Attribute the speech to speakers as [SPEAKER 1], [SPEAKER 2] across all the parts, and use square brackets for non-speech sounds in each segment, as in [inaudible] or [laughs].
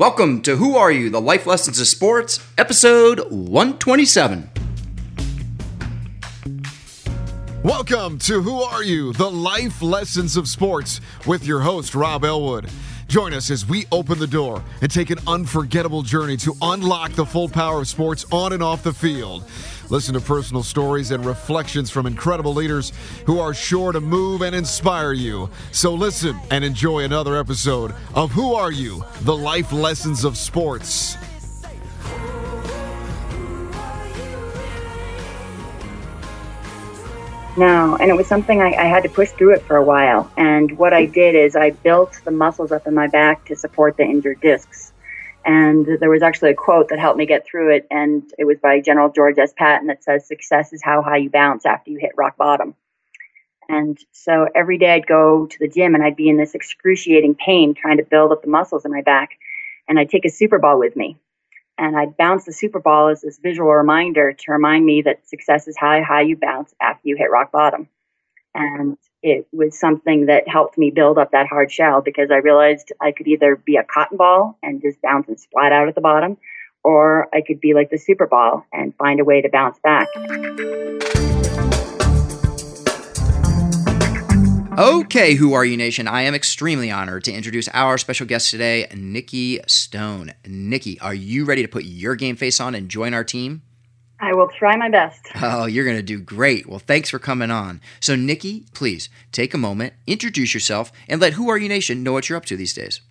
[SPEAKER 1] Welcome to Who Are You? The Life Lessons of Sports, episode 127.
[SPEAKER 2] Welcome to Who Are You? The Life Lessons of Sports with your host, Rob Elwood. Join us as we open the door and take an unforgettable journey to unlock the full power of sports on and off the field. Listen to personal stories and reflections from incredible leaders who are sure to move and inspire you. So listen and enjoy another episode of Who Are You? The Life Lessons of Sports.
[SPEAKER 3] No, and it was something I, I, had to push through it for a while. And what I did is I built the muscles up in my back to support the injured discs. And there was actually a quote that helped me get through it, and it was by General George S. Patton that says, Success is how high you bounce after you hit rock bottom. And so every day I'd go to the gym and I'd be in this excruciating pain trying to build up the muscles in my back. And I'd take a super ball with me and I'd bounce the super ball as this visual reminder to remind me that success is how high you bounce after you hit rock bottom. And it was something that helped me build up that hard shell because I realized I could either be a cotton ball and just bounce and splat out at the bottom, or I could be like the super ball and find a way to bounce back.
[SPEAKER 1] Okay, Who Are You Nation? I am extremely honored to introduce our special guest today, Nikki Stone. Nikki, are you ready to put your game face on and join our team?
[SPEAKER 3] I will try my best.
[SPEAKER 1] Oh, you're going to do great. Well, thanks for coming on. So, Nikki, please take a moment, introduce yourself, and let Who Are You Nation know what you're up to these days.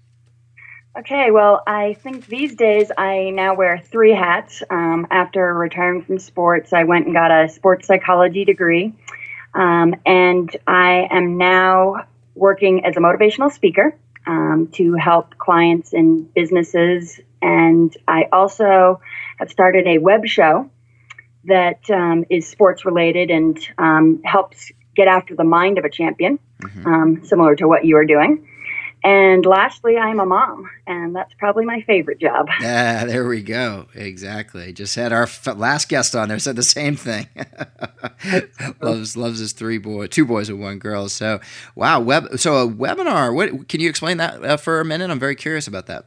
[SPEAKER 3] Okay, well, I think these days I now wear three hats. Um, after retiring from sports, I went and got a sports psychology degree. Um, and I am now working as a motivational speaker um, to help clients and businesses. And I also have started a web show that um, is sports related and um, helps get after the mind of a champion, mm-hmm. Um, similar to what you are doing. And lastly, I'm a mom, and that's probably my favorite job.
[SPEAKER 1] Yeah, [laughs] there we go. Exactly. Just had our f- last guest on there said the same thing. [laughs] loves loves his three boy, two boys and one girl. So wow, web. So a webinar. What can you explain that uh, for a minute? I'm very curious about that.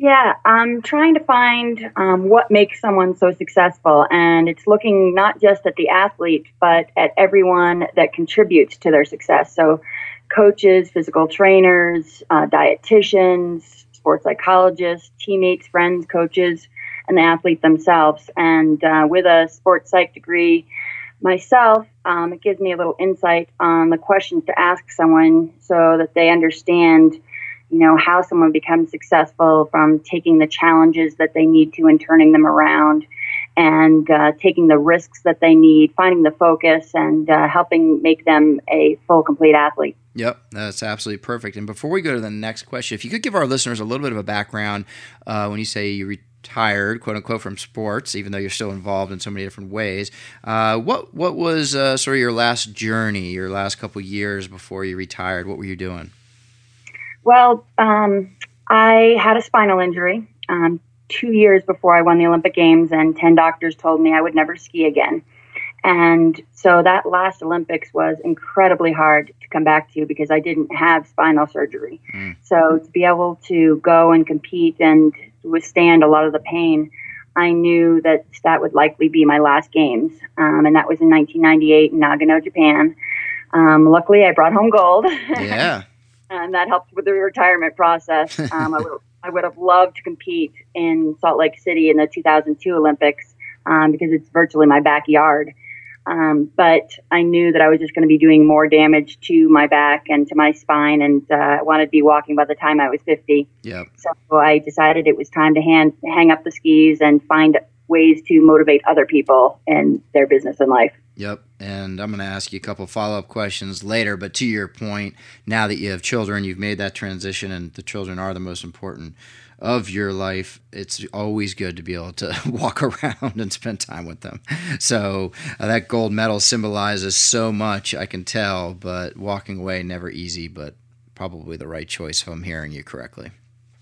[SPEAKER 3] Yeah, I'm trying to find um, what makes someone so successful, and it's looking not just at the athlete, but at everyone that contributes to their success. So coaches, physical trainers, uh, dietitians, sports psychologists, teammates, friends, coaches, and the athlete themselves. And uh, with a sports psych degree myself, um, it gives me a little insight on the questions to ask someone so that they understand, you know, how someone becomes successful from taking the challenges that they need to and turning them around and uh, taking the risks that they need, finding the focus, and uh, helping make them a full, complete athlete.
[SPEAKER 1] Yep, that's absolutely perfect. And before we go to the next question, if you could give our listeners a little bit of a background uh, when you say you retired, quote unquote, from sports, even though you're still involved in so many different ways. Uh, what what was uh, sort of your last journey, your last couple years before you retired? What were you doing?
[SPEAKER 3] Well, um, I had a spinal injury um, two years before I won the Olympic Games, and 10 doctors told me I would never ski again. And so that last Olympics was incredibly hard to come back to because I didn't have spinal surgery. Mm. So to be able to go and compete and withstand a lot of the pain, I knew that that would likely be my last games. Um, and that was in 1998 in Nagano, Japan. Um, luckily, I brought home gold.
[SPEAKER 1] Yeah. [laughs]
[SPEAKER 3] and that helped with the retirement process. [laughs] Um, I, would, I would have loved to compete in Salt Lake City in the 2002 Olympics um, because it's virtually my backyard. Um, but I knew that I was just going to be doing more damage to my back and to my spine, and uh, I wanted to be walking by the time I was 50.
[SPEAKER 1] Yep.
[SPEAKER 3] So I decided it was time to hand, hang up the skis and find ways to motivate other people in their business and life.
[SPEAKER 1] Yep. And I'm going to ask you a couple follow up questions later. But to your point, now that you have children, you've made that transition, and the children are the most important of your life, it's always good to be able to [laughs] walk [laughs] around and spend time with them. So uh, that gold medal symbolizes so much, I can tell, but walking away never easy, but probably the right choice if I'm hearing you correctly.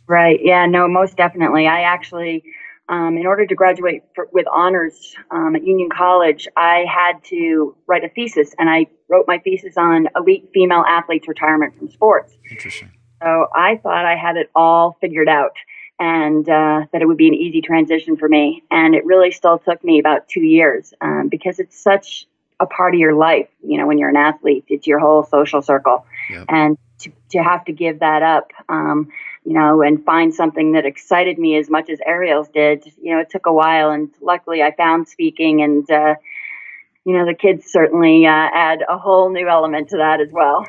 [SPEAKER 3] Right. Yeah. No. Most definitely. I actually. Um, in order to graduate for, with honors um, at Union College, I had to write a thesis, and I wrote my thesis on elite female athletes' retirement from sports.
[SPEAKER 1] Interesting.
[SPEAKER 3] So I thought I had it all figured out. and uh, that it would be an easy transition for me. And it really still took me about two years um, because it's such a part of your life. You know, when you're an athlete, it's your whole social circle, yep. and to to have to give that up. Um, you know, and find something that excited me as much as Aerials did. You know, it took a while, and luckily I found speaking, and uh, you know, the kids certainly uh, add a whole new element to that as well.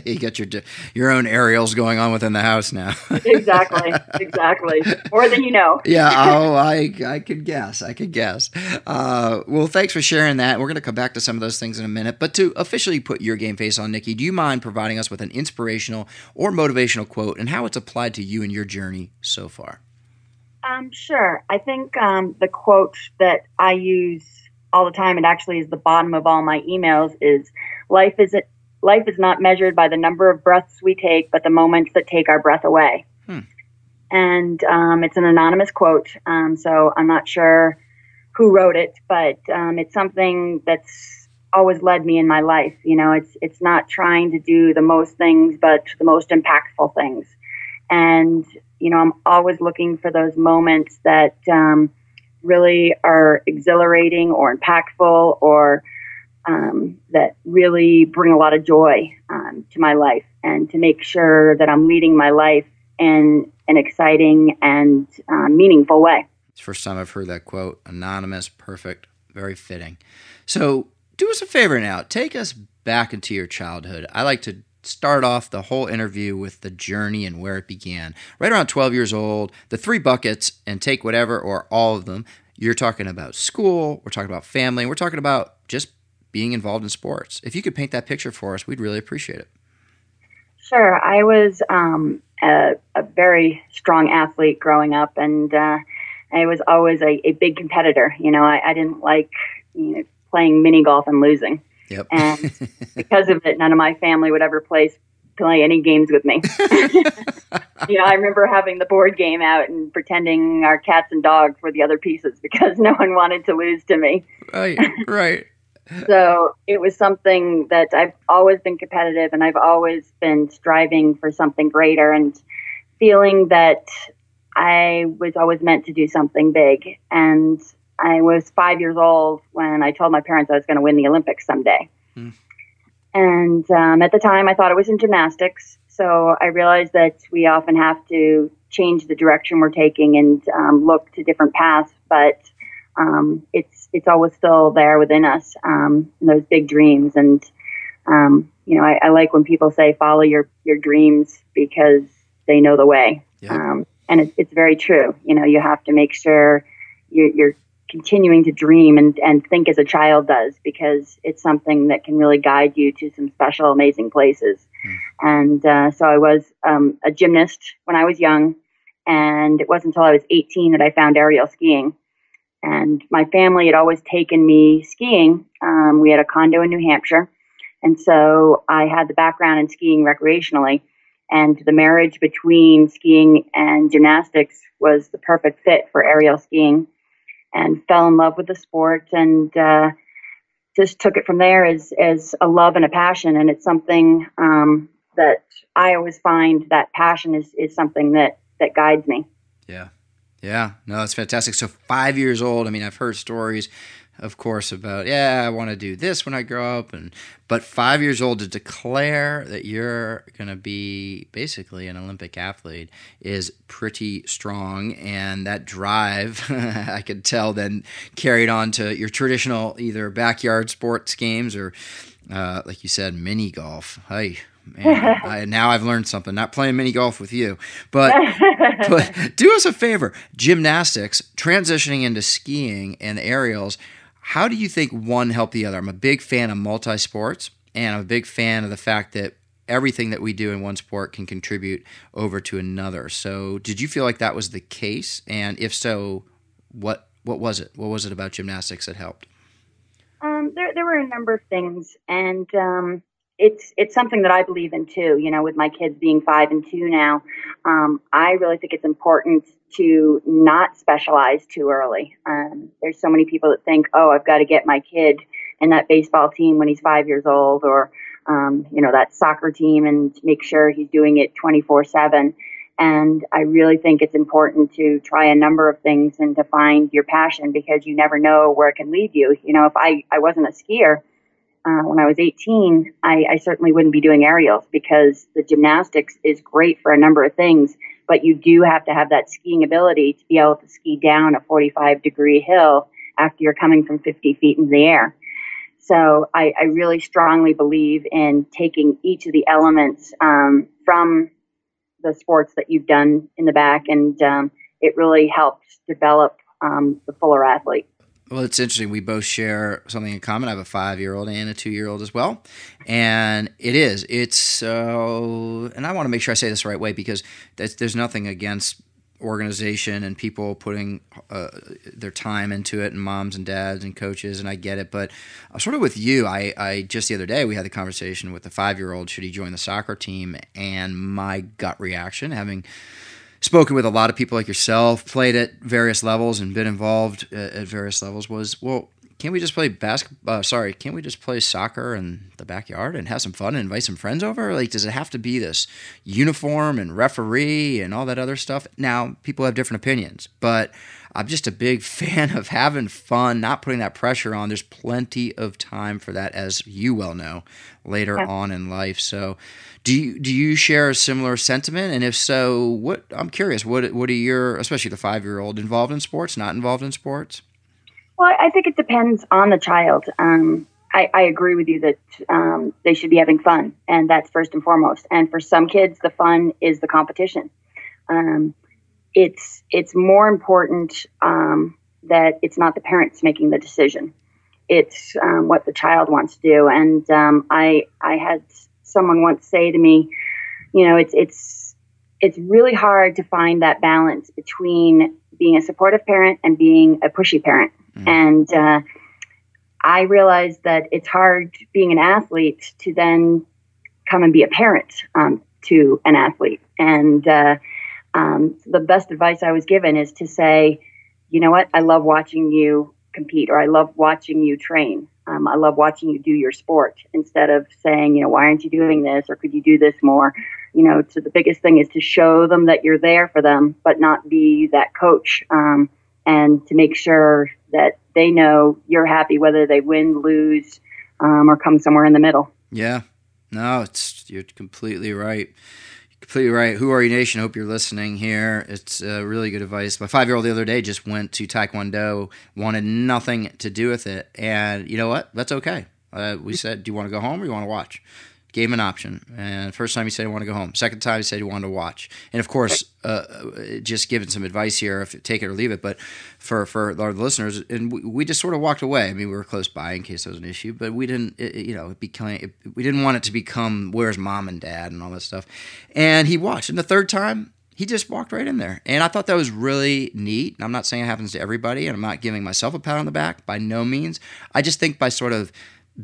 [SPEAKER 3] [laughs]
[SPEAKER 1] you got your your own aerials going on within the house now. [laughs]
[SPEAKER 3] exactly, exactly. More than you know.
[SPEAKER 1] yeah. [laughs] Oh, I I could guess. I could guess. Uh, well, thanks for sharing that. We're going to come back to some of those things in a minute. But to officially put your game face on, Nikki, do you mind providing us with an inspirational or motivational quote and how it's applied to you and your journey so far?
[SPEAKER 3] Um, sure. I think um, the quote that I use all the time. It actually is the bottom of all my emails is life is it, life is not measured by the number of breaths we take, but the moments that take our breath away. Hmm. And um, it's an anonymous quote, um, so I'm not sure who wrote it, but um, it's something that's always led me in my life. You know, it's it's not trying to do the most things, but the most impactful things. And you know, I'm always looking for those moments that um, really are exhilarating or impactful or um, that really bring a lot of joy um, to my life and to make sure that I'm leading my life in an exciting and uh, meaningful way.
[SPEAKER 1] It's the first time I've heard that quote. Anonymous, perfect, very fitting. So do us a favor now. Take us back into your childhood. I like to start off the whole interview with the journey and where it began. Right around 12 years old, the three buckets, and take whatever or all of them. You're talking about school, we're talking about family, we're talking about just being involved in sports. If you could paint that picture for us, we'd really appreciate it.
[SPEAKER 3] Sure. I was um, a, a, very strong athlete growing up, and uh, I was always a, a, big competitor. You know, I, I didn't like you know, playing mini golf and losing.
[SPEAKER 1] Yep.
[SPEAKER 3] And [laughs] because of it, none of my family would ever play play any games with me. [laughs] you know, I remember having the board game out and pretending our cats and dogs were the other pieces because [laughs] no one wanted to lose to me.
[SPEAKER 1] Right, right.
[SPEAKER 3] so it was something that I've always been competitive and I've always been striving for something greater and feeling that I was always meant to do something big. And I was five years old when I told my parents I was going to win the Olympics someday. Hmm. And um, at the time, I thought it was in gymnastics. So I realized that we often have to change the direction we're taking and um, look to different paths, but um, it's it's always still there within us, um, those big dreams. And um, you know, I, I, like when people say follow your your dreams because they know the way. Yeah. Um, and it, it's very true. You know, you have to make sure you're, you're continuing to dream and, and think as a child does because it's something that can really guide you to some special, amazing places. Mm. And uh, so I was um, a gymnast when I was young, and it wasn't until I was 18 that I found aerial skiing. And my family had always taken me skiing. Um, we had a condo in New Hampshire, and so I had the background in skiing recreationally. And the marriage between skiing and gymnastics was the perfect fit for aerial skiing and fell in love with the sport and uh, just took it from there as as a love and a passion. And it's something um, that I always find that passion is is something that that guides me.
[SPEAKER 1] Yeah. Yeah, no, that's fantastic. So five years old. I mean, I've heard stories of course, about yeah, I want to do this when I grow up, and but five years old to declare that you're going to be basically an Olympic athlete is pretty strong, and that drive [laughs] I could tell then carried on to your traditional either backyard sports games or, uh, like you said, mini golf. Hey, Man, [laughs] I, now I've learned something. Not playing mini golf with you, but but [laughs] do us a favor. Gymnastics, transitioning into skiing and aerials. How do you think one helped the other? I'm a big fan of multi sports, and I'm a big fan of the fact that everything that we do in one sport can contribute over to another. So, did you feel like that was the case? And if so, what what was it? What was it about gymnastics that helped?
[SPEAKER 3] Um, there, there were a number of things, and um, it's it's something that I believe in too. You know, with my kids being five and two now, um, I really think it's important to not specialize too early. Um, there's so many people that think, oh, I've got to get my kid in that baseball team when he's five years old, or um, you know that soccer team, and make sure he's doing it 24 seven. And I really think it's important to try a number of things and to find your passion because you never know where it can lead you. You know, if I, I wasn't a skier uh, when I was 18, I, I certainly wouldn't be doing aerials because the gymnastics is great for a number of things, but you do have to have that skiing ability to be able to ski down a 45 degree hill after you're coming from 50 feet in the air. So I, I really strongly believe in taking each of the elements um, from the sports that you've done in the back, and um, it really helps develop um, the fuller athlete.
[SPEAKER 1] Well, it's interesting. We both share something in common. I have a five-year-old and a two-year-old as well, and it is. It's so, uh, and I want to make sure I say this the right way because there's nothing against organization and people putting uh, their time into it and moms and dads and coaches and I get it but uh, sort of with you I, I just the other day we had the conversation with the five year old should he join the soccer team and my gut reaction having spoken with a lot of people like yourself played at various levels and been involved at, uh, at various levels was well can't we just play basketball? Uh, sorry, can't we just play soccer in the backyard and have some fun and invite some friends over? Like, does it have to be this uniform and referee and all that other stuff? Now, people have different opinions, but I'm just a big [laughs] fan of having fun, not putting that pressure on. There's plenty of time for that, as you well know, later yeah. on in life. So, do you do you share a similar sentiment? And if so, what I'm curious, what what are your, especially the five year old, involved in sports, not involved in sports?
[SPEAKER 3] Well, I think it depends on the child. Um, I, I, agree with you that um, they should be having fun, and that's first and foremost. And for some kids, the fun is the competition. Um, it's it's more important um, that it's not the parents making the decision. It's um, what the child wants to do. And um, I I had someone once say to me, you know, it's it's it's really hard to find that balance between being a supportive parent and being a pushy parent. Mm. And uh, I realized that it's hard being an athlete to then come and be a parent um, to an athlete. And uh, um, the best advice I was given is to say, you know what, I love watching you compete, or I love watching you train. Um, I love watching you do your sport instead of saying, you know, why aren't you doing this, or could you do this more? You know, so the biggest thing is to show them that you're there for them, but not be that coach, um, and to make sure that they know you're happy whether they win, lose, um, or come somewhere in the middle.
[SPEAKER 1] Yeah, no, it's you're completely right. Completely right. Who are you, nation? Hope you're listening here. It's uh, really good advice. My five year old the other day just went to Taekwondo, wanted nothing to do with it, and you know what? That's okay. Uh, we said, "Do you want to go home or you want to watch?" Gave him an option. And first time he said he wanted to go home. Second time he said he wanted to watch. And of course, uh, just giving some advice here, if take it or leave it. But for for our listeners, and we, we, just sort of walked away. I mean, we were close by in case there was an issue, but we didn't. It, you know, it became it, we didn't want it to become where's mom and dad and all that stuff. And he watched. And the third time. He just walked right in there. And I thought that was really neat. I'm not saying it happens to everybody, and I'm not giving myself a pat on the back by no means. I just think by sort of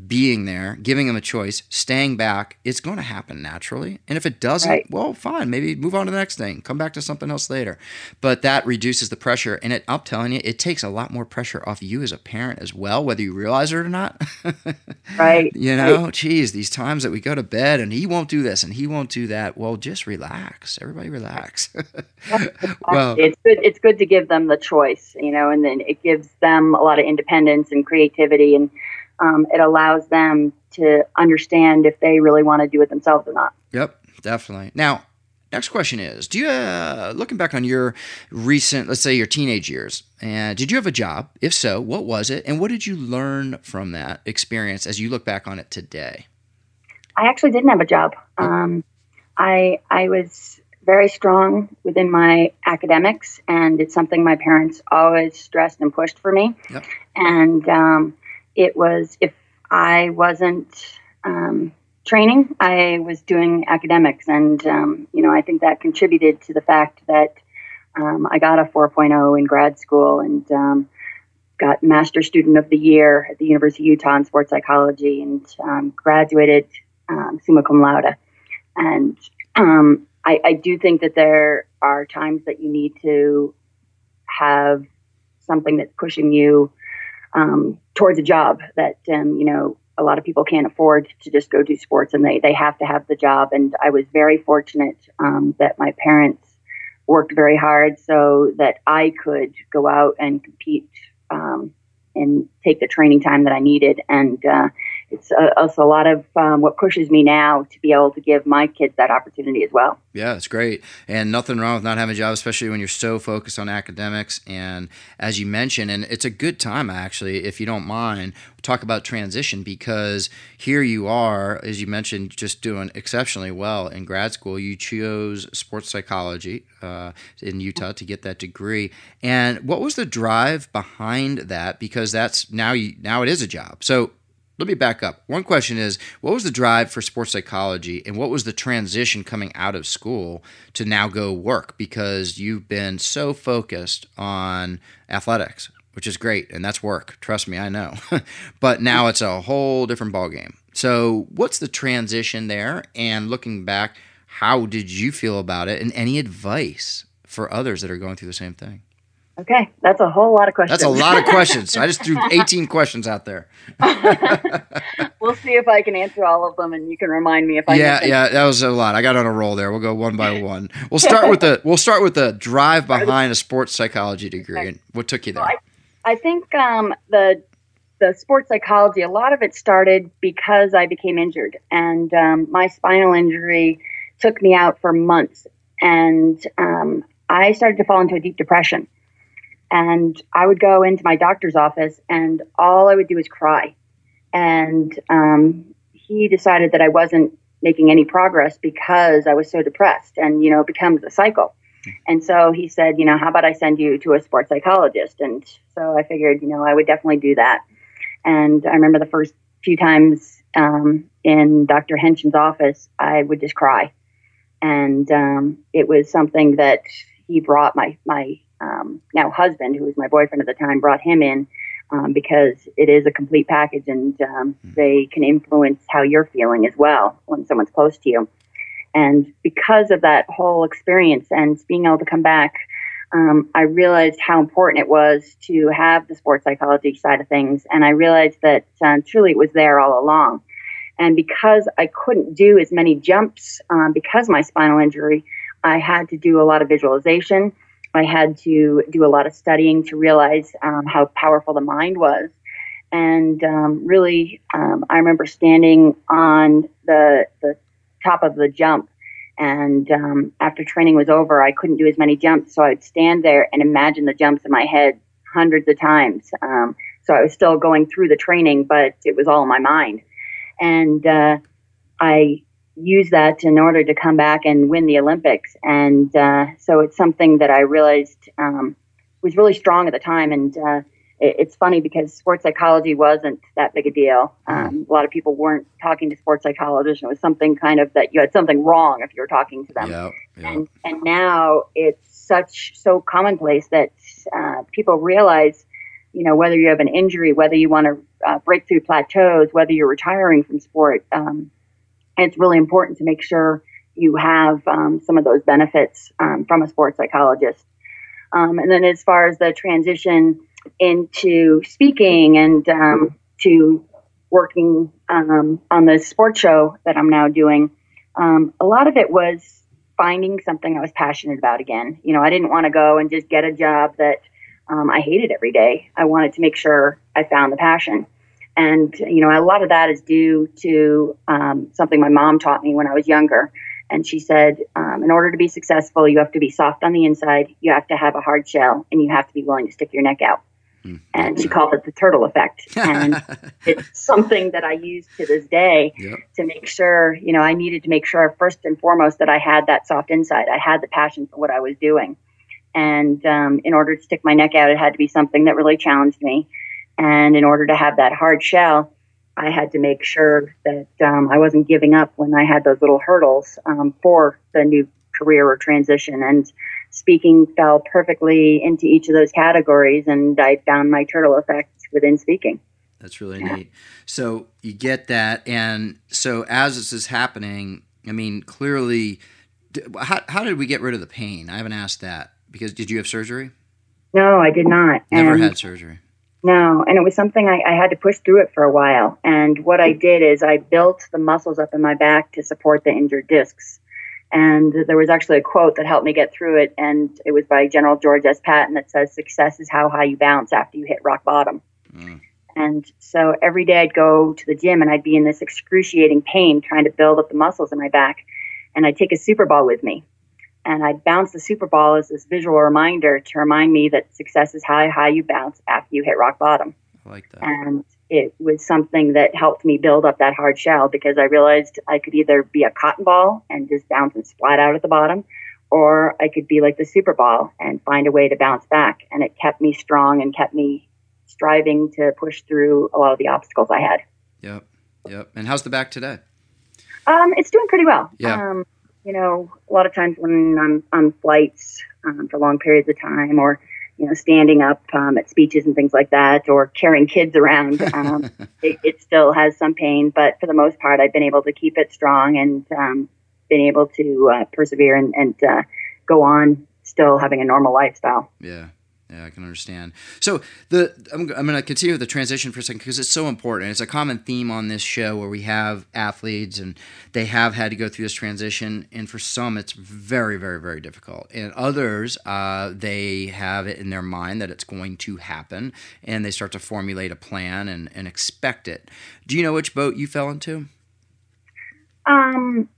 [SPEAKER 1] being there, giving them a choice, staying back, it's going to happen naturally. And if it doesn't, right. well, fine, maybe move on to the next thing, come back to something else later. But that reduces the pressure. And it, I'm telling you, it takes a lot more pressure off you as a parent as well, whether you realize it or not. [laughs]
[SPEAKER 3] right.
[SPEAKER 1] You know,
[SPEAKER 3] right.
[SPEAKER 1] geez, these times that we go to bed and he won't do this and he won't do that. Well, just relax. Everybody relax. [laughs]
[SPEAKER 3] well, it's good. It's good to give them the choice, you know, and then it gives them a lot of independence and creativity and um, it allows them to understand if they really want to do it themselves or not.
[SPEAKER 1] Yep, definitely. Now, next question is do you uh, looking back on your recent let's say your teenage years and did you have a job if so what was it and what did you learn from that experience as you look back on it today
[SPEAKER 3] i actually didn't have a job um, i i was very strong within my academics and it's something my parents always stressed and pushed for me yep. and um, it was if I wasn't um, training, I was doing academics, and um, you know I think that contributed to the fact that um, I got a 4.0 in grad school and um, got Master Student of the Year at the University of Utah in sports psychology, and um, graduated um, summa cum laude. And I, I do think that there are times that you need to have something that's pushing you um, towards a job that um, you know a lot of people can't afford to just go do sports and they they have to have the job and I was very fortunate um, that my parents worked very hard so that I could go out and compete um, and take the training time that I needed. And uh, it's, uh, it's a lot of um, what pushes me now to be able to give my kids that opportunity as well.
[SPEAKER 1] Yeah, it's great. And nothing wrong with not having a job, especially when you're so focused on academics. And as you mentioned, and it's a good time actually, if you don't mind, talk about transition because here you are, as you mentioned, just doing exceptionally well in grad school. You chose sports psychology uh, in Utah to get that degree. And what was the drive behind that? Because that's now you now it is a job. So let me back up. One question is what was the drive for sports psychology and what was the transition coming out of school to now go work? Because you've been so focused on athletics, which is great, and that's work. Trust me, I know. [laughs] but now it's a whole different ballgame. So, what's the transition there? And looking back, how did you feel about it? And any advice for others that are going through the same thing?
[SPEAKER 3] Okay, that's a whole lot of questions.
[SPEAKER 1] That's a lot of questions. I just threw 18 questions out there. [laughs]
[SPEAKER 3] we'll see if I can answer all of them, and you can remind me if I.
[SPEAKER 1] Yeah, yeah, that was a lot. I got on a roll there. We'll go one by one. We'll start with the we'll start with the drive behind a sports psychology degree. And what took you there?
[SPEAKER 3] Well, I, I, think um, the the sports psychology. A lot of it started because I became injured, and um, my spinal injury took me out for months, and um, I started to fall into a deep depression and I would go into my doctor's office, and all I would do is cry. And um, he decided that I wasn't making any progress because I was so depressed, and you know, it becomes a cycle. And so he said, you know, how about I send you to a sports psychologist? And so I figured, you know, I would definitely do that. And I remember the first few times um, in Dr. Henshin's office, I would just cry. And um, it was something that he brought my my um, now husband, who was my boyfriend at the time, brought him in um, because it is a complete package and um, mm. they can influence how you're feeling as well when someone's close to you. And because of that whole experience and being able to come back, um, I realized how important it was to have the sports psychology side of things. And I realized that uh, truly it was there all along. And because I couldn't do as many jumps um, because my spinal injury, I had to do a lot of visualization I had to do a lot of studying to realize um, how powerful the mind was. And um, really, um, I remember standing on the, the top of the jump. And um, after training was over, I couldn't do as many jumps. So I'd stand there and imagine the jumps in my head hundreds of times. Um, so I was still going through the training, but it was all in my mind. And uh, I use that in order to come back and win the Olympics. And uh, so it's something that I realized um, was really strong at the time. And uh, it, it's funny because sports psychology wasn't that big a deal. Um, a lot of people weren't talking to sports psychologists, and it was something kind of that you had something wrong if you were talking to them. And, and now it's such so commonplace that uh, people realize. You know, whether you have an injury, whether you want to uh, break through plateaus, whether you're retiring from sport, um, it's really important to make sure you have um, some of those benefits um, from a sports psychologist. Um, and then as far as the transition into speaking and um, to working um, on the sports show that I'm now doing, um, a lot of it was finding something I was passionate about again. You know, I didn't want to go and just get a job that I hated every day. I wanted to make sure I found the passion. And, you know, a lot of that is due to um, something my mom taught me when I was younger. And she said, um, in order to be successful, you have to be soft on the inside, you have to have a hard shell, and you have to be willing to stick your neck out. Hmm. And she called it the turtle effect. [laughs] And it's something that I use to this day yep. to make sure, you know, I needed to make sure first and foremost that I had that soft inside. I had the passion for what I was doing. And um, in order to stick my neck out, it had to be something that really challenged me. And in order to have that hard shell, I had to make sure that um, I wasn't giving up when I had those little hurdles um, for the new career or transition. And speaking fell perfectly into each of those categories, and I found my turtle effect within speaking.
[SPEAKER 1] That's really yeah. neat. So you get that, and so as this is happening, I mean, clearly, how, how did we get rid of the pain? I haven't asked that because did you have surgery?
[SPEAKER 3] No, I did not.
[SPEAKER 1] Never and had surgery.
[SPEAKER 3] No, and it was something I, I, had to push through it for a while. And what I did is I built the muscles up in my back to support the injured discs. And there was actually a quote that helped me get through it, and it was by General George S. Patton that says, Success is how high you bounce after you hit rock bottom. Mm. And so every day I'd go to the gym and I'd be in this excruciating pain trying to build up the muscles in my back. And I'd take a super ball with me. And I'd bounce the super ball as this visual reminder to remind me that success is how high you bounce after you hit rock bottom.
[SPEAKER 1] I like that.
[SPEAKER 3] And it was something that helped me build up that hard shell because I realized I could either be a cotton ball and just bounce and splat out at the bottom, or I could be like the super ball and find a way to bounce back. And it kept me strong and kept me striving to push through a lot of the obstacles I had.
[SPEAKER 1] Yep. Yep. And how's the back today?
[SPEAKER 3] Um, it's doing pretty well.
[SPEAKER 1] Yeah.
[SPEAKER 3] Um, you know, a lot of times when I'm on flights um, for long periods of time or you know, standing up um, at speeches and things like that, or carrying kids around, um, [laughs] it, it, still has some pain. But for the most part, I've been able to keep it strong and um, been able to uh, persevere and, and uh, go on, still having a normal lifestyle.
[SPEAKER 1] Yeah. Yeah, I can understand. So the I'm, I'm going to continue with the transition for a second because it's so important. It's a common theme on this show where we have athletes and they have had to go through this transition, and for some it's very, very, very difficult, and others uh, they have it in their mind that it's going to happen, and they start to formulate a plan and, and expect it. Do you know which boat you fell into?
[SPEAKER 3] Um,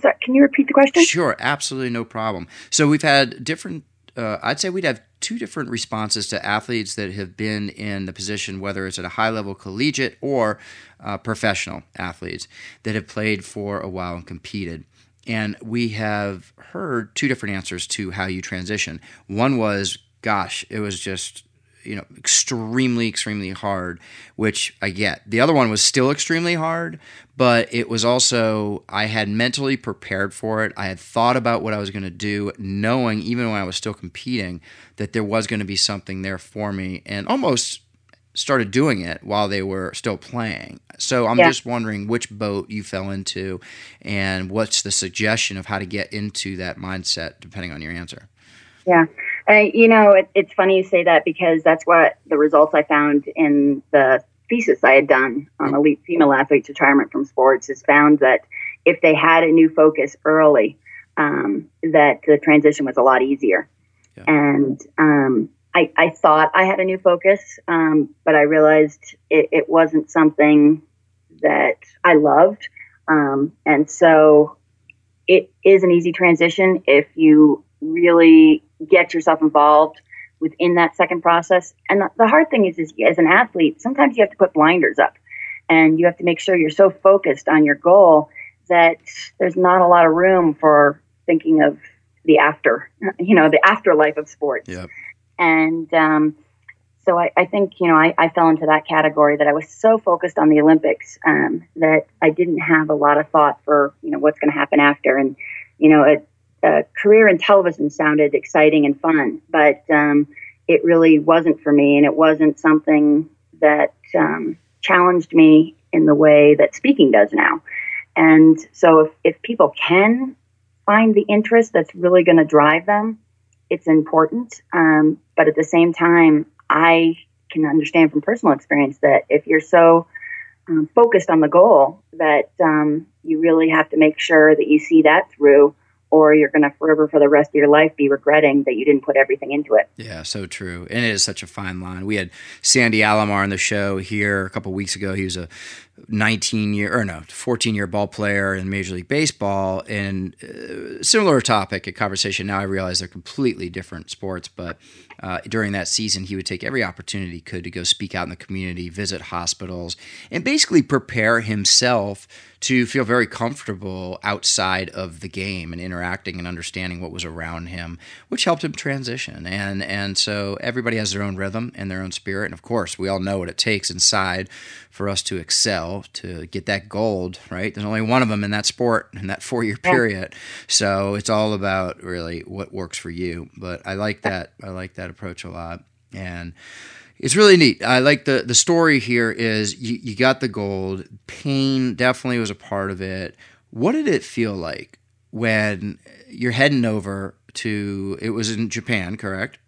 [SPEAKER 3] sorry, can you repeat the question?
[SPEAKER 1] Sure, absolutely no problem. So we've had different. Uh, I'd say we'd have two different responses to athletes that have been in the position, whether it's at a high level collegiate or uh, professional athletes that have played for a while and competed. And we have heard two different answers to how you transition. One was, gosh, it was just you know extremely extremely hard which i get. The other one was still extremely hard but it was also i had mentally prepared for it. I had thought about what i was going to do knowing even when i was still competing that there was going to be something there for me and almost started doing it while they were still playing. So i'm yeah. just wondering which boat you fell into and what's the suggestion of how to get into that mindset depending on your answer?
[SPEAKER 3] Yeah you know, it, it's funny you say that because that's what the results I found in the thesis I had done on elite female athletes retirement from sports is found that if they had a new focus early, um, that the transition was a lot easier. Yeah. And um, I, I, thought I had a new focus, um, but I realized it, it, wasn't something that I loved. Um, and so it is an easy transition if you really get yourself involved within that second process. And the, the hard thing is, is as an athlete, sometimes you have to put blinders up and you have to make sure you're so focused on your goal that there's not a lot of room for thinking of the after, [laughs] you know, the afterlife of sports.
[SPEAKER 1] Yep.
[SPEAKER 3] And um, so I, I, think, you know, I, I, fell into that category that I was so focused on the Olympics um, that I didn't have a lot of thought for, you know, what's going to happen after. And, you know, it, career in television sounded exciting and fun, but um, it really wasn't for me, and it wasn't something that um, challenged me in the way that speaking does now. And so, if, if people can find the interest that's really going to drive them, it's important. Um, but at the same time, I can understand from personal experience that if you're so um, focused on the goal, that um, you really have to make sure that you see that through or you're going to forever for the rest of your life be regretting that you didn't put everything into it.
[SPEAKER 1] Yeah, so true. And it is such a fine line. We had Sandy Alomar on the show here a couple weeks ago. He was a 19 year or no 14 year ball player in Major League Baseball, and uh, similar topic, a conversation. Now I realize they're completely different sports, but uh, during that season, he would take every opportunity he could to go speak out in the community, visit hospitals, and basically prepare himself to feel very comfortable outside of the game and interacting and understanding what was around him, which helped him transition. And and so everybody has their own rhythm and their own spirit, and of course, we all know what it takes inside for us to excel to get that gold. Right? There's only one of them in that sport in that four year oh. period, so it's all about really what works for you. But I like that. I like that approach a lot. And it's really neat. I like the the story here is you, you got the gold. Pain definitely was a part of it. What did it feel like when you're heading over to it was in Japan, correct?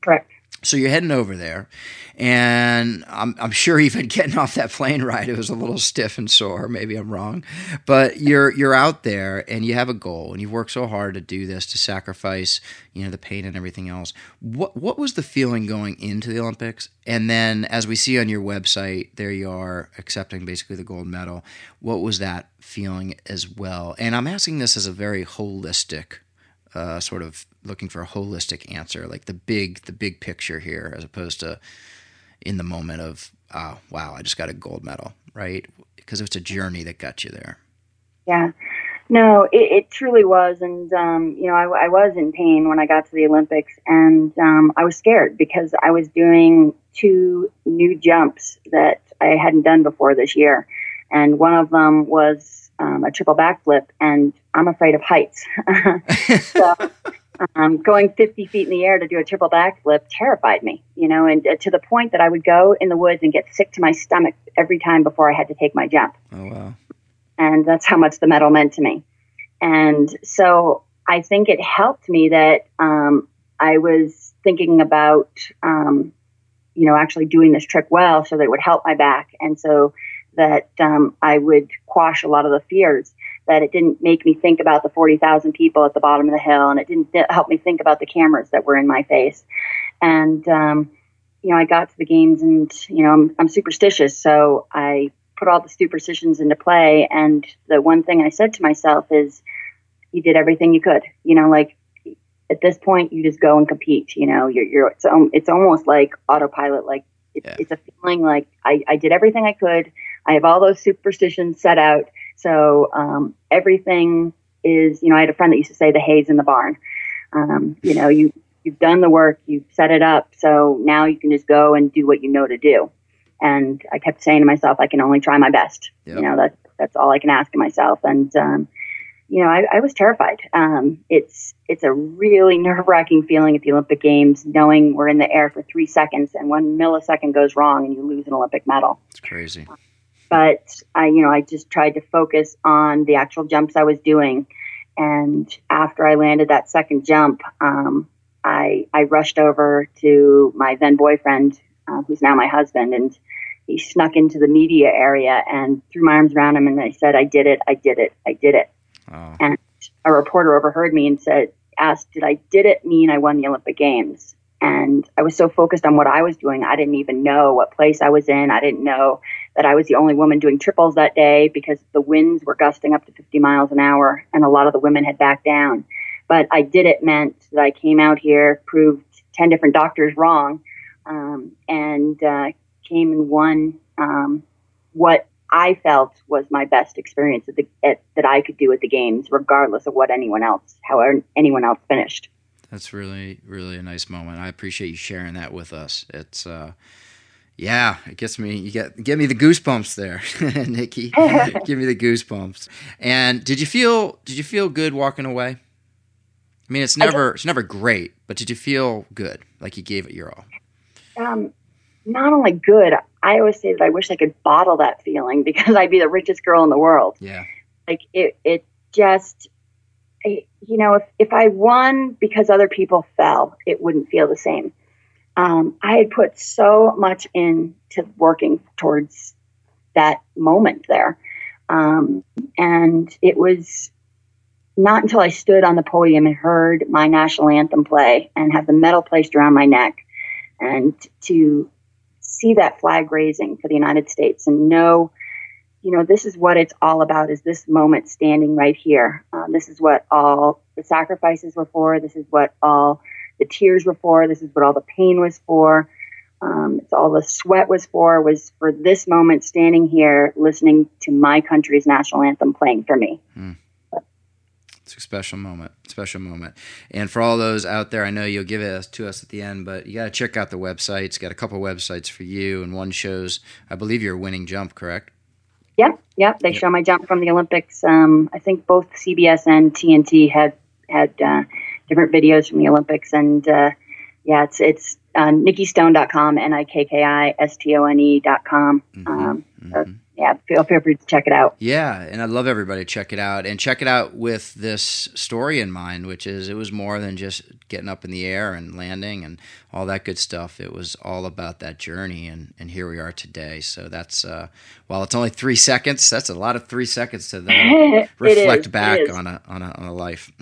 [SPEAKER 3] Correct.
[SPEAKER 1] So you're heading over there, and I'm, I'm sure even [laughs] getting off that plane ride, it was a little stiff and sore. Maybe I'm wrong, but you're you're out there and you have a goal, and you've worked so hard to do this, to sacrifice, you know, the pain and everything else. What what was the feeling going into the Olympics? And then, as we see on your website, there you are accepting basically the gold medal. What was that feeling as well? And I'm asking this as a very holistic uh, sort of looking for a holistic answer, like the big the big picture here, as opposed to in the moment of oh wow, I just got a gold medal, right? Because it's a journey that got you there.
[SPEAKER 3] Yeah. No, it, it truly was, and um, you know, I, I, was in pain when I got to the Olympics, and um, I was scared because I was doing two new jumps that I hadn't done before this year, and one of them was um, a triple backflip, and I'm afraid of heights, [laughs] so um, going 50 feet in the air to do a triple backflip terrified me, you know, and uh, to the point that I would go in the woods and get sick to my stomach every time before I had to take my jump.
[SPEAKER 1] Oh, wow.
[SPEAKER 3] And that's how much the medal meant to me. And so I think it helped me that um, I was thinking about, um, you know, actually doing this trick well so that it would help my back. And so that um, I would quash a lot of the fears that it didn't make me think about the 40,000 people at the bottom of the hill and it didn't help me think about the cameras that were in my face. And, um, you know, I got to the games and, you know, I'm, I'm superstitious. So I put all the superstitions into play. And the one thing I said to myself is, you did everything you could, you know, like at this point, you just go and compete, you know, you're, you're, it's, um, it's almost like autopilot. Like it, yeah. it's a feeling like I, I did everything I could. I have all those superstitions set out so um, everything is, you know, I had a friend that used to say the hay's in the barn. Um, you know, you you've done the work, you've set it up, so now you can just go and do what you know to do. And I kept saying to myself, I can only try my best. Yep. You know, that's that's all I can ask of myself. And um, you know, I, I was terrified. Um, it's it's a really nerve wracking feeling at the Olympic Games, knowing we're in the air for three seconds, and one millisecond goes wrong, and you lose an Olympic medal.
[SPEAKER 1] It's crazy
[SPEAKER 3] but I, you know, I just tried to focus on the actual jumps I was doing. And after I landed that second jump, um, I, I rushed over to my then boyfriend, uh, who's now my husband, and he snuck into the media area and threw my arms around him and I said, I did it, I did it, I did it. Oh. And a reporter overheard me and said, asked, did I did it mean I won the Olympic Games? And I was so focused on what I was doing, I didn't even know what place I was in. I didn't know that I was the only woman doing triples that day because the winds were gusting up to 50 miles an hour and a lot of the women had backed down. But I did it meant that I came out here, proved 10 different doctors wrong, um, and uh, came and won um, what I felt was my best experience at the, at, that I could do at the games, regardless of what anyone else, however anyone else finished.
[SPEAKER 1] That's really, really a nice moment. I appreciate you sharing that with us. It's, uh, yeah, it gets me. You get give me the goosebumps there, [laughs] Nikki. [laughs] give me the goosebumps. And did you feel? Did you feel good walking away? I mean, it's never it's never great, but did you feel good? Like you gave it your all?
[SPEAKER 3] Um, not only good. I always say that I wish I could bottle that feeling [laughs] because I'd be the richest girl in the world.
[SPEAKER 1] Yeah.
[SPEAKER 3] Like it. It just you know, if, if I won because other people fell, it wouldn't feel the same. Um, I had put so much into working towards that moment there. Um, and it was not until I stood on the podium and heard my national anthem play and have the medal placed around my neck and to see that flag raising for the United States and know you know, this is what it's all about is this moment standing right here. Um, this is what all the sacrifices were for. This is what all the tears were for. This is what all the pain was for. Um, it's all the sweat was for, was for this moment standing here listening to my country's national anthem playing for me. Mm.
[SPEAKER 1] It's a special moment, special moment. And for all those out there, I know you'll give it to us at the end, but you got to check out the websites. Got a couple websites for you, and one shows, I believe, your winning jump, correct?
[SPEAKER 3] Yep, yep. They yep. show my jump from the Olympics. Um, I think both CBS and TNT had had uh, different videos from the Olympics, and uh, yeah, it's it's uh, nikkistone.com, n i k k i s t o n e.com. Mm-hmm. Um, mm-hmm. Yeah, feel, feel free to check it out.
[SPEAKER 1] Yeah, and I'd love everybody to check it out and check it out with this story in mind, which is it was more than just getting up in the air and landing and all that good stuff. It was all about that journey, and, and here we are today. So that's uh, while it's only three seconds, that's a lot of three seconds to then [laughs] reflect
[SPEAKER 3] is,
[SPEAKER 1] back on a on a on a life.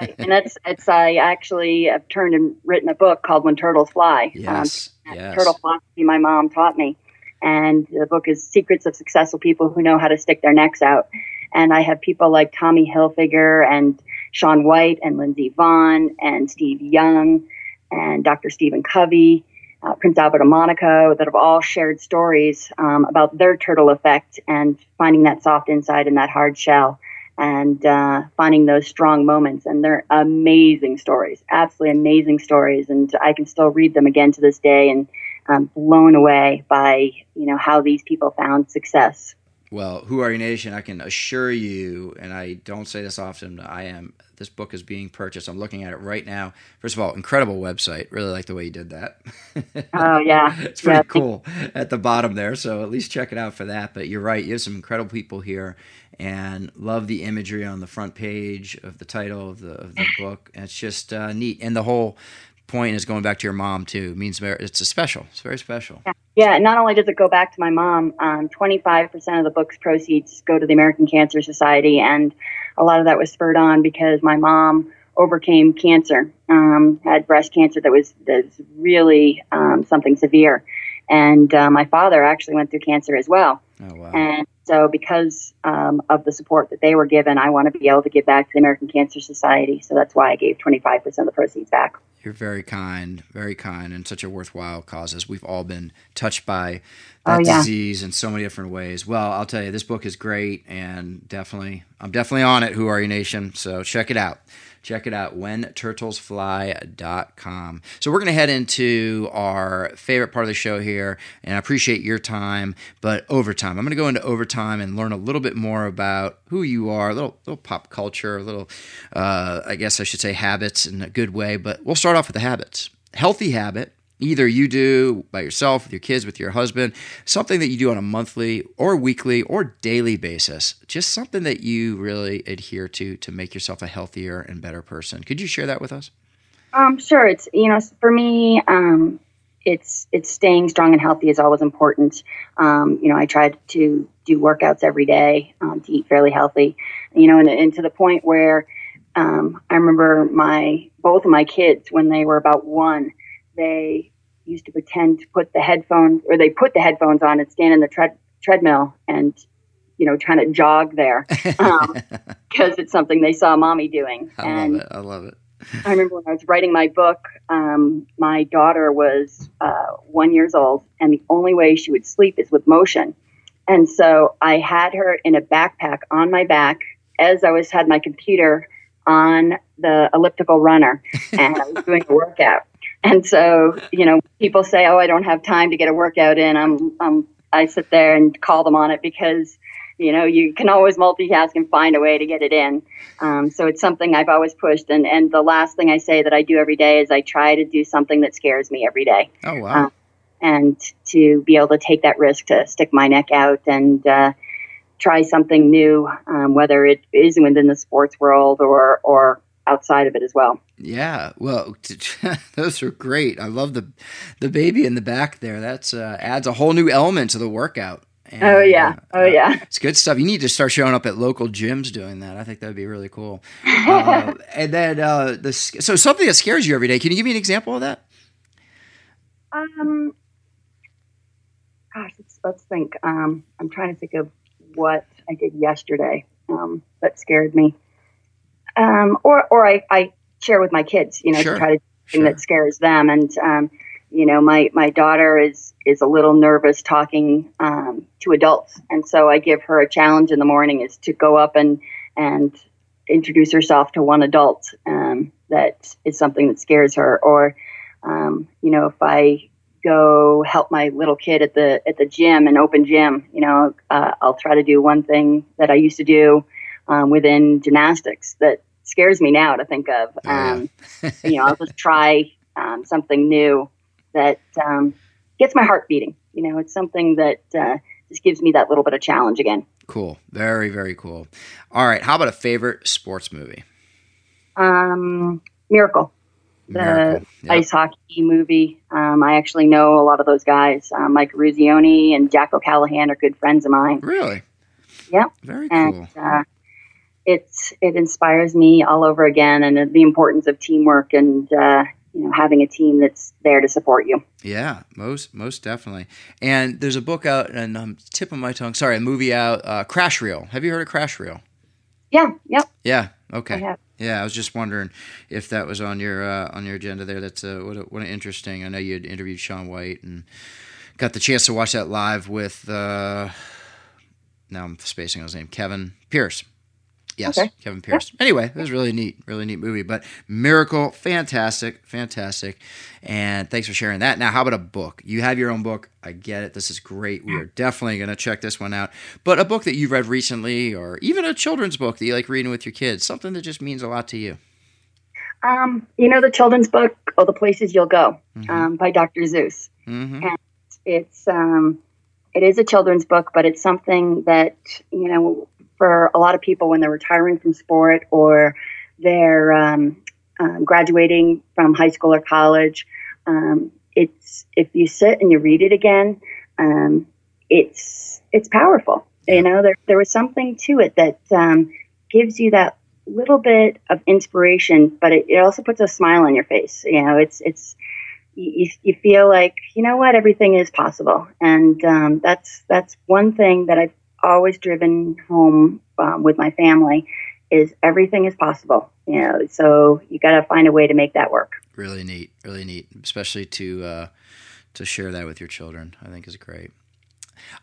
[SPEAKER 3] right, [laughs] and that's it's I actually have turned and written a book called When Turtles Fly.
[SPEAKER 1] Yes, um, yes.
[SPEAKER 3] Turtle philosophy my mom taught me and the book is Secrets of Successful People Who Know How to Stick Their Necks Out. And I have people like Tommy Hilfiger and Shaun White and Lindsey Vonn and Steve Young and Dr. Stephen Covey, uh, Prince Albert of Monaco that have all shared stories um, about their turtle effect and finding that soft inside and that hard shell and uh, finding those strong moments. And they're amazing stories, absolutely amazing stories. And I can still read them again to this day and um, blown away by you know how these people found success.
[SPEAKER 1] Well, Who Are You Nation? I can assure you, and I don't say this often. I am. This book is being purchased. I'm looking at it right now. First of all, incredible website. Really like the way you did that.
[SPEAKER 3] Oh yeah, [laughs]
[SPEAKER 1] it's pretty
[SPEAKER 3] yeah.
[SPEAKER 1] cool at the bottom there. So at least check it out for that. But you're right. You have some incredible people here, and love the imagery on the front page of the title of the of the [laughs] book. And it's just uh, neat, and the whole point is going back to your mom too. It means it's a special. It's very special.
[SPEAKER 3] Yeah. yeah. Not only does it go back to my mom, um, 25% of the book's proceeds go to the American Cancer Society, and a lot of that was spurred on because my mom overcame cancer, um, had breast cancer that was, that was really um, something severe, and uh, my father actually went through cancer as well.
[SPEAKER 1] Oh wow!
[SPEAKER 3] And so, because um, of the support that they were given, I want to be able to give back to the American Cancer Society. So that's why I gave 25% of the proceeds back.
[SPEAKER 1] You're very kind, very kind, and such a worthwhile cause. As we've all been touched by oh, that
[SPEAKER 3] oh, yeah.
[SPEAKER 1] disease in so many different ways. Well, I'll tell you, this book is great, and definitely, I'm definitely on it. Who are you, nation? So check it out. Check it out, whenturtlesfly.com. So we're going to head into our favorite part of the show here, and I appreciate your time, but overtime. I'm going to go into overtime and learn a little bit more about who you are, a little, little pop culture, a little, uh, I guess I should say habits in a good way, but we'll start off with the habits. Healthy habit Either you do by yourself, with your kids, with your husband, something that you do on a monthly or weekly or daily basis, just something that you really adhere to to make yourself a healthier and better person. Could you share that with us?
[SPEAKER 3] Um, sure. It's you know for me, um, it's it's staying strong and healthy is always important. Um, you know, I try to do workouts every day um, to eat fairly healthy. You know, and, and to the point where um, I remember my both of my kids when they were about one they used to pretend to put the headphones or they put the headphones on and stand in the tread, treadmill and you know trying to jog there because [laughs] um, it's something they saw mommy doing
[SPEAKER 1] I
[SPEAKER 3] and
[SPEAKER 1] love it. I love it.
[SPEAKER 3] I remember when I was writing my book, um, my daughter was uh, one years old, and the only way she would sleep is with motion. And so I had her in a backpack on my back as I was had my computer on the elliptical runner, and I was doing a workout. And so, you know, people say, "Oh, I don't have time to get a workout in." I'm, I'm I sit there and call them on it because, you know, you can always multitask and find a way to get it in. Um, so it's something I've always pushed. And and the last thing I say that I do every day is I try to do something that scares me every day.
[SPEAKER 1] Oh wow!
[SPEAKER 3] Um, and to be able to take that risk to stick my neck out and uh, try something new, um, whether it is within the sports world or or outside of it as well.
[SPEAKER 1] Yeah, well, [laughs] those are great. I love the the baby in the back there. That's uh, adds a whole new element to the workout.
[SPEAKER 3] And, oh yeah, uh, oh yeah.
[SPEAKER 1] It's good stuff. You need to start showing up at local gyms doing that. I think that'd be really cool. [laughs] uh, and then uh, the so something that scares you every day. Can you give me an example of that?
[SPEAKER 3] Um, gosh, let's, let's think. Um, I'm trying to think of what I did yesterday um, that scared me um, or or I, I share with my kids, you know,
[SPEAKER 1] Sure.
[SPEAKER 3] to try to do something
[SPEAKER 1] Sure.
[SPEAKER 3] that scares them. And um, you know, my my daughter is is a little nervous talking um, to adults, and so I give her a challenge in the morning is to go up and and introduce herself to one adult um, that is something that scares her. Or um, you know, if I go help my little kid at the at the gym, an open gym, you know, uh, I'll try to do one thing that I used to do um, within gymnastics that scares me now to think of.
[SPEAKER 1] Oh.
[SPEAKER 3] Um, you know, I'll just try um, something new that um, gets my heart beating. You know, it's something that uh, just gives me that little bit of challenge again.
[SPEAKER 1] Cool. Very, very cool. All right. How about a favorite sports movie?
[SPEAKER 3] Um, Miracle, the
[SPEAKER 1] Miracle. Yep.
[SPEAKER 3] ice hockey movie. Um, I actually know a lot of those guys. Uh, Mike Eruzione and Jack O'Callahan are good friends of mine.
[SPEAKER 1] Really?
[SPEAKER 3] Yep.
[SPEAKER 1] Very
[SPEAKER 3] and
[SPEAKER 1] cool.
[SPEAKER 3] uh, it's it inspires me all over again, and the importance of teamwork and uh, you know having a team that's there to support you.
[SPEAKER 1] Yeah, most most definitely. And there's a book out, and I'm tip of my tongue. Sorry, a movie out. Uh, Crash Reel. Have you heard of Crash Reel?
[SPEAKER 3] Yeah, yep,
[SPEAKER 1] Yeah.
[SPEAKER 3] I
[SPEAKER 1] Okay.
[SPEAKER 3] have.
[SPEAKER 1] Yeah, I was just wondering if that was on your uh, on your agenda there. That's uh, what a, what an interesting. I know you had interviewed Shaun White and got the chance to watch that live with. Uh, now I'm spacing on his name, Kevin Pearce. Yes,
[SPEAKER 3] Okay.
[SPEAKER 1] Kevin Pearce. Anyway, it was really neat, really neat movie. But Miracle, fantastic, fantastic. And thanks for sharing that. Now, how about a book? You have your own book. I get it. This is great. We are definitely going to check this one out. But a book that you've read recently, or even a children's book that you like reading with your kids, something that just means a lot to you.
[SPEAKER 3] Um, you know the children's book, "Oh, the Places You'll Go,"
[SPEAKER 1] Mhm.
[SPEAKER 3] um, by Dr. Seuss.
[SPEAKER 1] hmm
[SPEAKER 3] It's um, it is a children's book, but it's something that you know for a lot of people when they're retiring from sport or they're um, um, graduating from high school or college. Um, it's if you sit and you read it again, um, it's it's powerful. You know, there there was something to it that um, gives you that little bit of inspiration, but it, it also puts a smile on your face. You know, it's it's you, you feel like you know what everything is possible, and um, that's that's one thing that I've always driven home um, with my family is everything is possible. You know, so you got to find a way to make that work.
[SPEAKER 1] Really neat, really neat, especially to uh, to share that with your children. I think is great.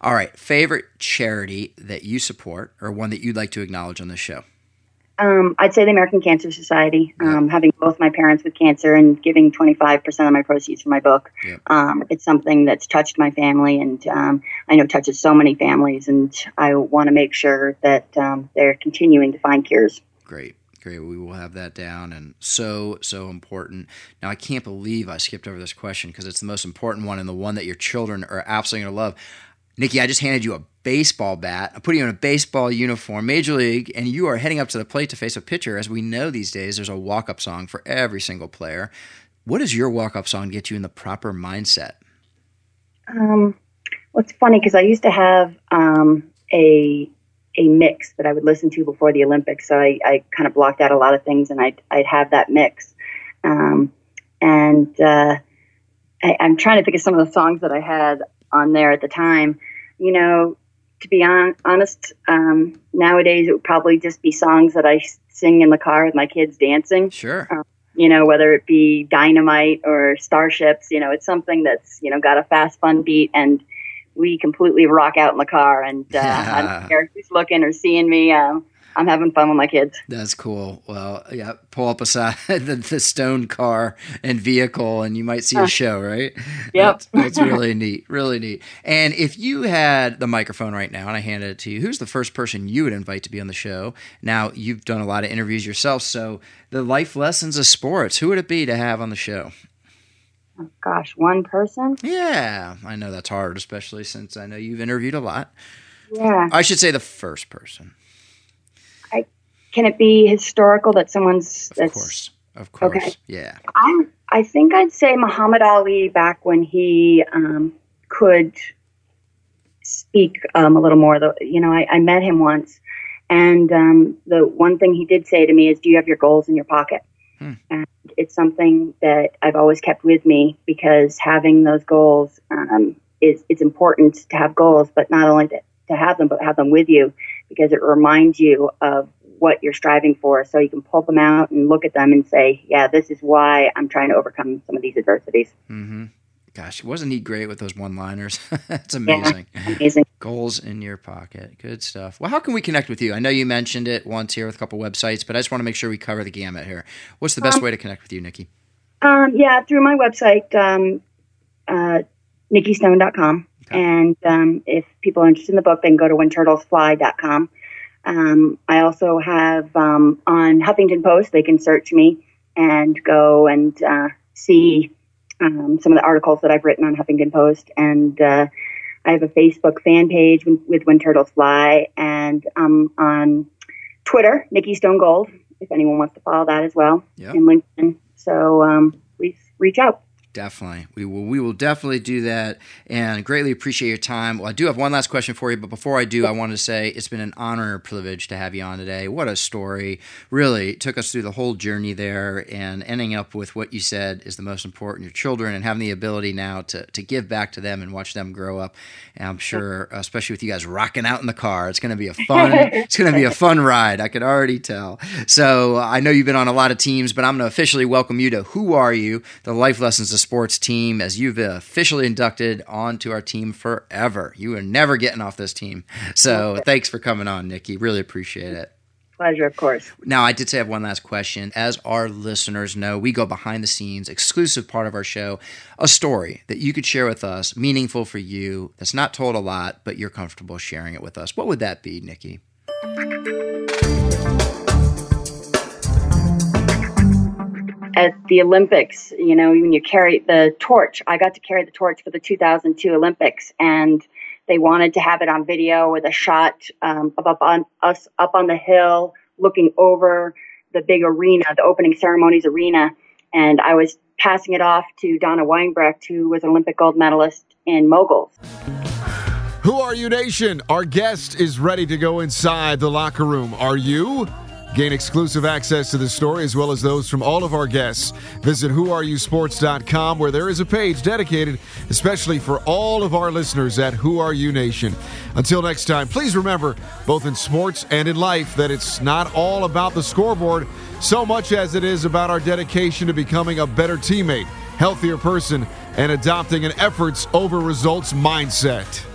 [SPEAKER 1] All right, favorite charity that you support, or one that you'd like to acknowledge on this show?
[SPEAKER 3] Um, I'd say the American Cancer Society. Um, having both my parents with cancer and giving 25% of my proceeds for my book,
[SPEAKER 1] Yep.
[SPEAKER 3] um, it's something that's touched my family, and um, I know touches so many families. And I want to make sure that um, they're continuing to find cures.
[SPEAKER 1] Great, great. We will have that down, and so so important. Now, I can't believe I skipped over this question because it's the most important one and the one that your children are absolutely going to love. Nikki, I just handed you a baseball bat. I put you in a baseball uniform, major league, and you are heading up to the plate to face a pitcher. As we know these days, there's a walk-up song for every single player. What does your walk-up song get you in the proper mindset?
[SPEAKER 3] Um, well, it's funny because I used to have um, a a mix that I would listen to before the Olympics. So I, I kind of blocked out a lot of things, and I'd I'd have that mix. Um, and uh, I, I'm trying to think of some of the songs that I had on there at the time. You know, to be on, honest, um, nowadays it would probably just be songs that I sing in the car with my kids dancing
[SPEAKER 1] Sure.
[SPEAKER 3] you know, whether it be dynamite or starships, you know, it's something that's, you know, got a fast, fun beat and we completely rock out in the car and uh, I don't care who's looking or seeing me. Um, I'm having fun with my kids.
[SPEAKER 1] That's cool. Well, yeah, pull up aside [laughs] the, the stone car and vehicle, and you might see a show, right?
[SPEAKER 3] Yep.
[SPEAKER 1] That's, that's [laughs] really neat. Really neat. And if you had the microphone right now and I handed it to you, who's the first person you would invite to be on the show? Now, you've done a lot of interviews yourself, so the life lessons of sports, who would it be to have on the show?
[SPEAKER 3] Oh, gosh, one person?
[SPEAKER 1] Yeah, I know that's hard, especially since I know you've interviewed a lot.
[SPEAKER 3] Yeah.
[SPEAKER 1] I should say the first person.
[SPEAKER 3] Can it be historical that someone's
[SPEAKER 1] Of course. Of course.
[SPEAKER 3] Okay.
[SPEAKER 1] Yeah.
[SPEAKER 3] I I think I'd say Muhammad Ali back when he um, could speak um, a little more. Though you know, I, I met him once, and um, the one thing he did say to me is, "Do you have your goals in your pocket?"
[SPEAKER 1] Hmm.
[SPEAKER 3] And it's something that I've always kept with me because having those goals um, is it's important to have goals, but not only to, to have them, but have them with you because it reminds you of what you're striving for so you can pull them out and look at them and say, yeah, this is why I'm trying to overcome some of these adversities.
[SPEAKER 1] Mm-hmm. Gosh, wasn't he great with those one-liners? [laughs] That's amazing.
[SPEAKER 3] Amazing.
[SPEAKER 1] Goals in your pocket. Good stuff. Well, how can we connect with you? I know you mentioned it once here with a couple websites, but I just want to make sure we cover the gamut here. What's the best
[SPEAKER 3] Um,
[SPEAKER 1] way to connect with you, Nikki?
[SPEAKER 3] Um, yeah, through my website, um, uh, nikkistone.com.
[SPEAKER 1] Okay.
[SPEAKER 3] And um, if people are interested in the book, they can go to whenturtlesfly.com. Um, I also have um, on Huffington Post, they can search me and go and uh, see um, some of the articles that I've written on Huffington Post. And uh, I have a Facebook fan page with When Turtles Fly, and um, on Twitter, Nikki Stone Gold, if anyone wants to follow that as well, yep. and LinkedIn. So um, please reach out.
[SPEAKER 1] Definitely. We will we will definitely do that and greatly appreciate your time. Well, I do have one last question for you, but before I do, I want to say it's been an honor and privilege to have you on today. What a story. Really took us through the whole journey there and ending up with what you said is the most important, your children and having the ability now to, to give back to them and watch them grow up. And I'm sure, especially with you guys rocking out in the car, it's going to be a fun [laughs] it's going to be a fun ride. I could already tell. So, I know you've been on a lot of teams, but I'm going to officially welcome you to Who Are You? The Life Lessons of sports team as you've officially inducted onto our team forever. You are never getting off this team. So thanks for coming on, Nikki. Really appreciate it.
[SPEAKER 3] Pleasure, of course.
[SPEAKER 1] Now, I did say I have one last question. As our listeners know, we go behind the scenes, exclusive part of our show, a story that you could share with us, meaningful for you, that's not told a lot, but you're comfortable sharing it with us. What would that be, Nikki?
[SPEAKER 3] At the Olympics, you know, when you carry the torch, I got to carry the torch for the 2002 Olympics, and they wanted to have it on video with a shot um, of up on us up on the hill, looking over the big arena, the opening ceremonies arena, and I was passing it off to Donna Weinbrecht, who was an Olympic gold medalist in moguls.
[SPEAKER 2] Who are you, Nation? Our guest is ready to go inside the locker room. Are you? Gain exclusive access to the story as well as those from all of our guests. Visit whoareyousports.com where there is a page dedicated especially for all of our listeners at Who Are You Nation. Until next time, please remember, both in sports and in life, that it's not all about the scoreboard so much as it is about our dedication to becoming a better teammate, healthier person, and adopting an efforts over results mindset.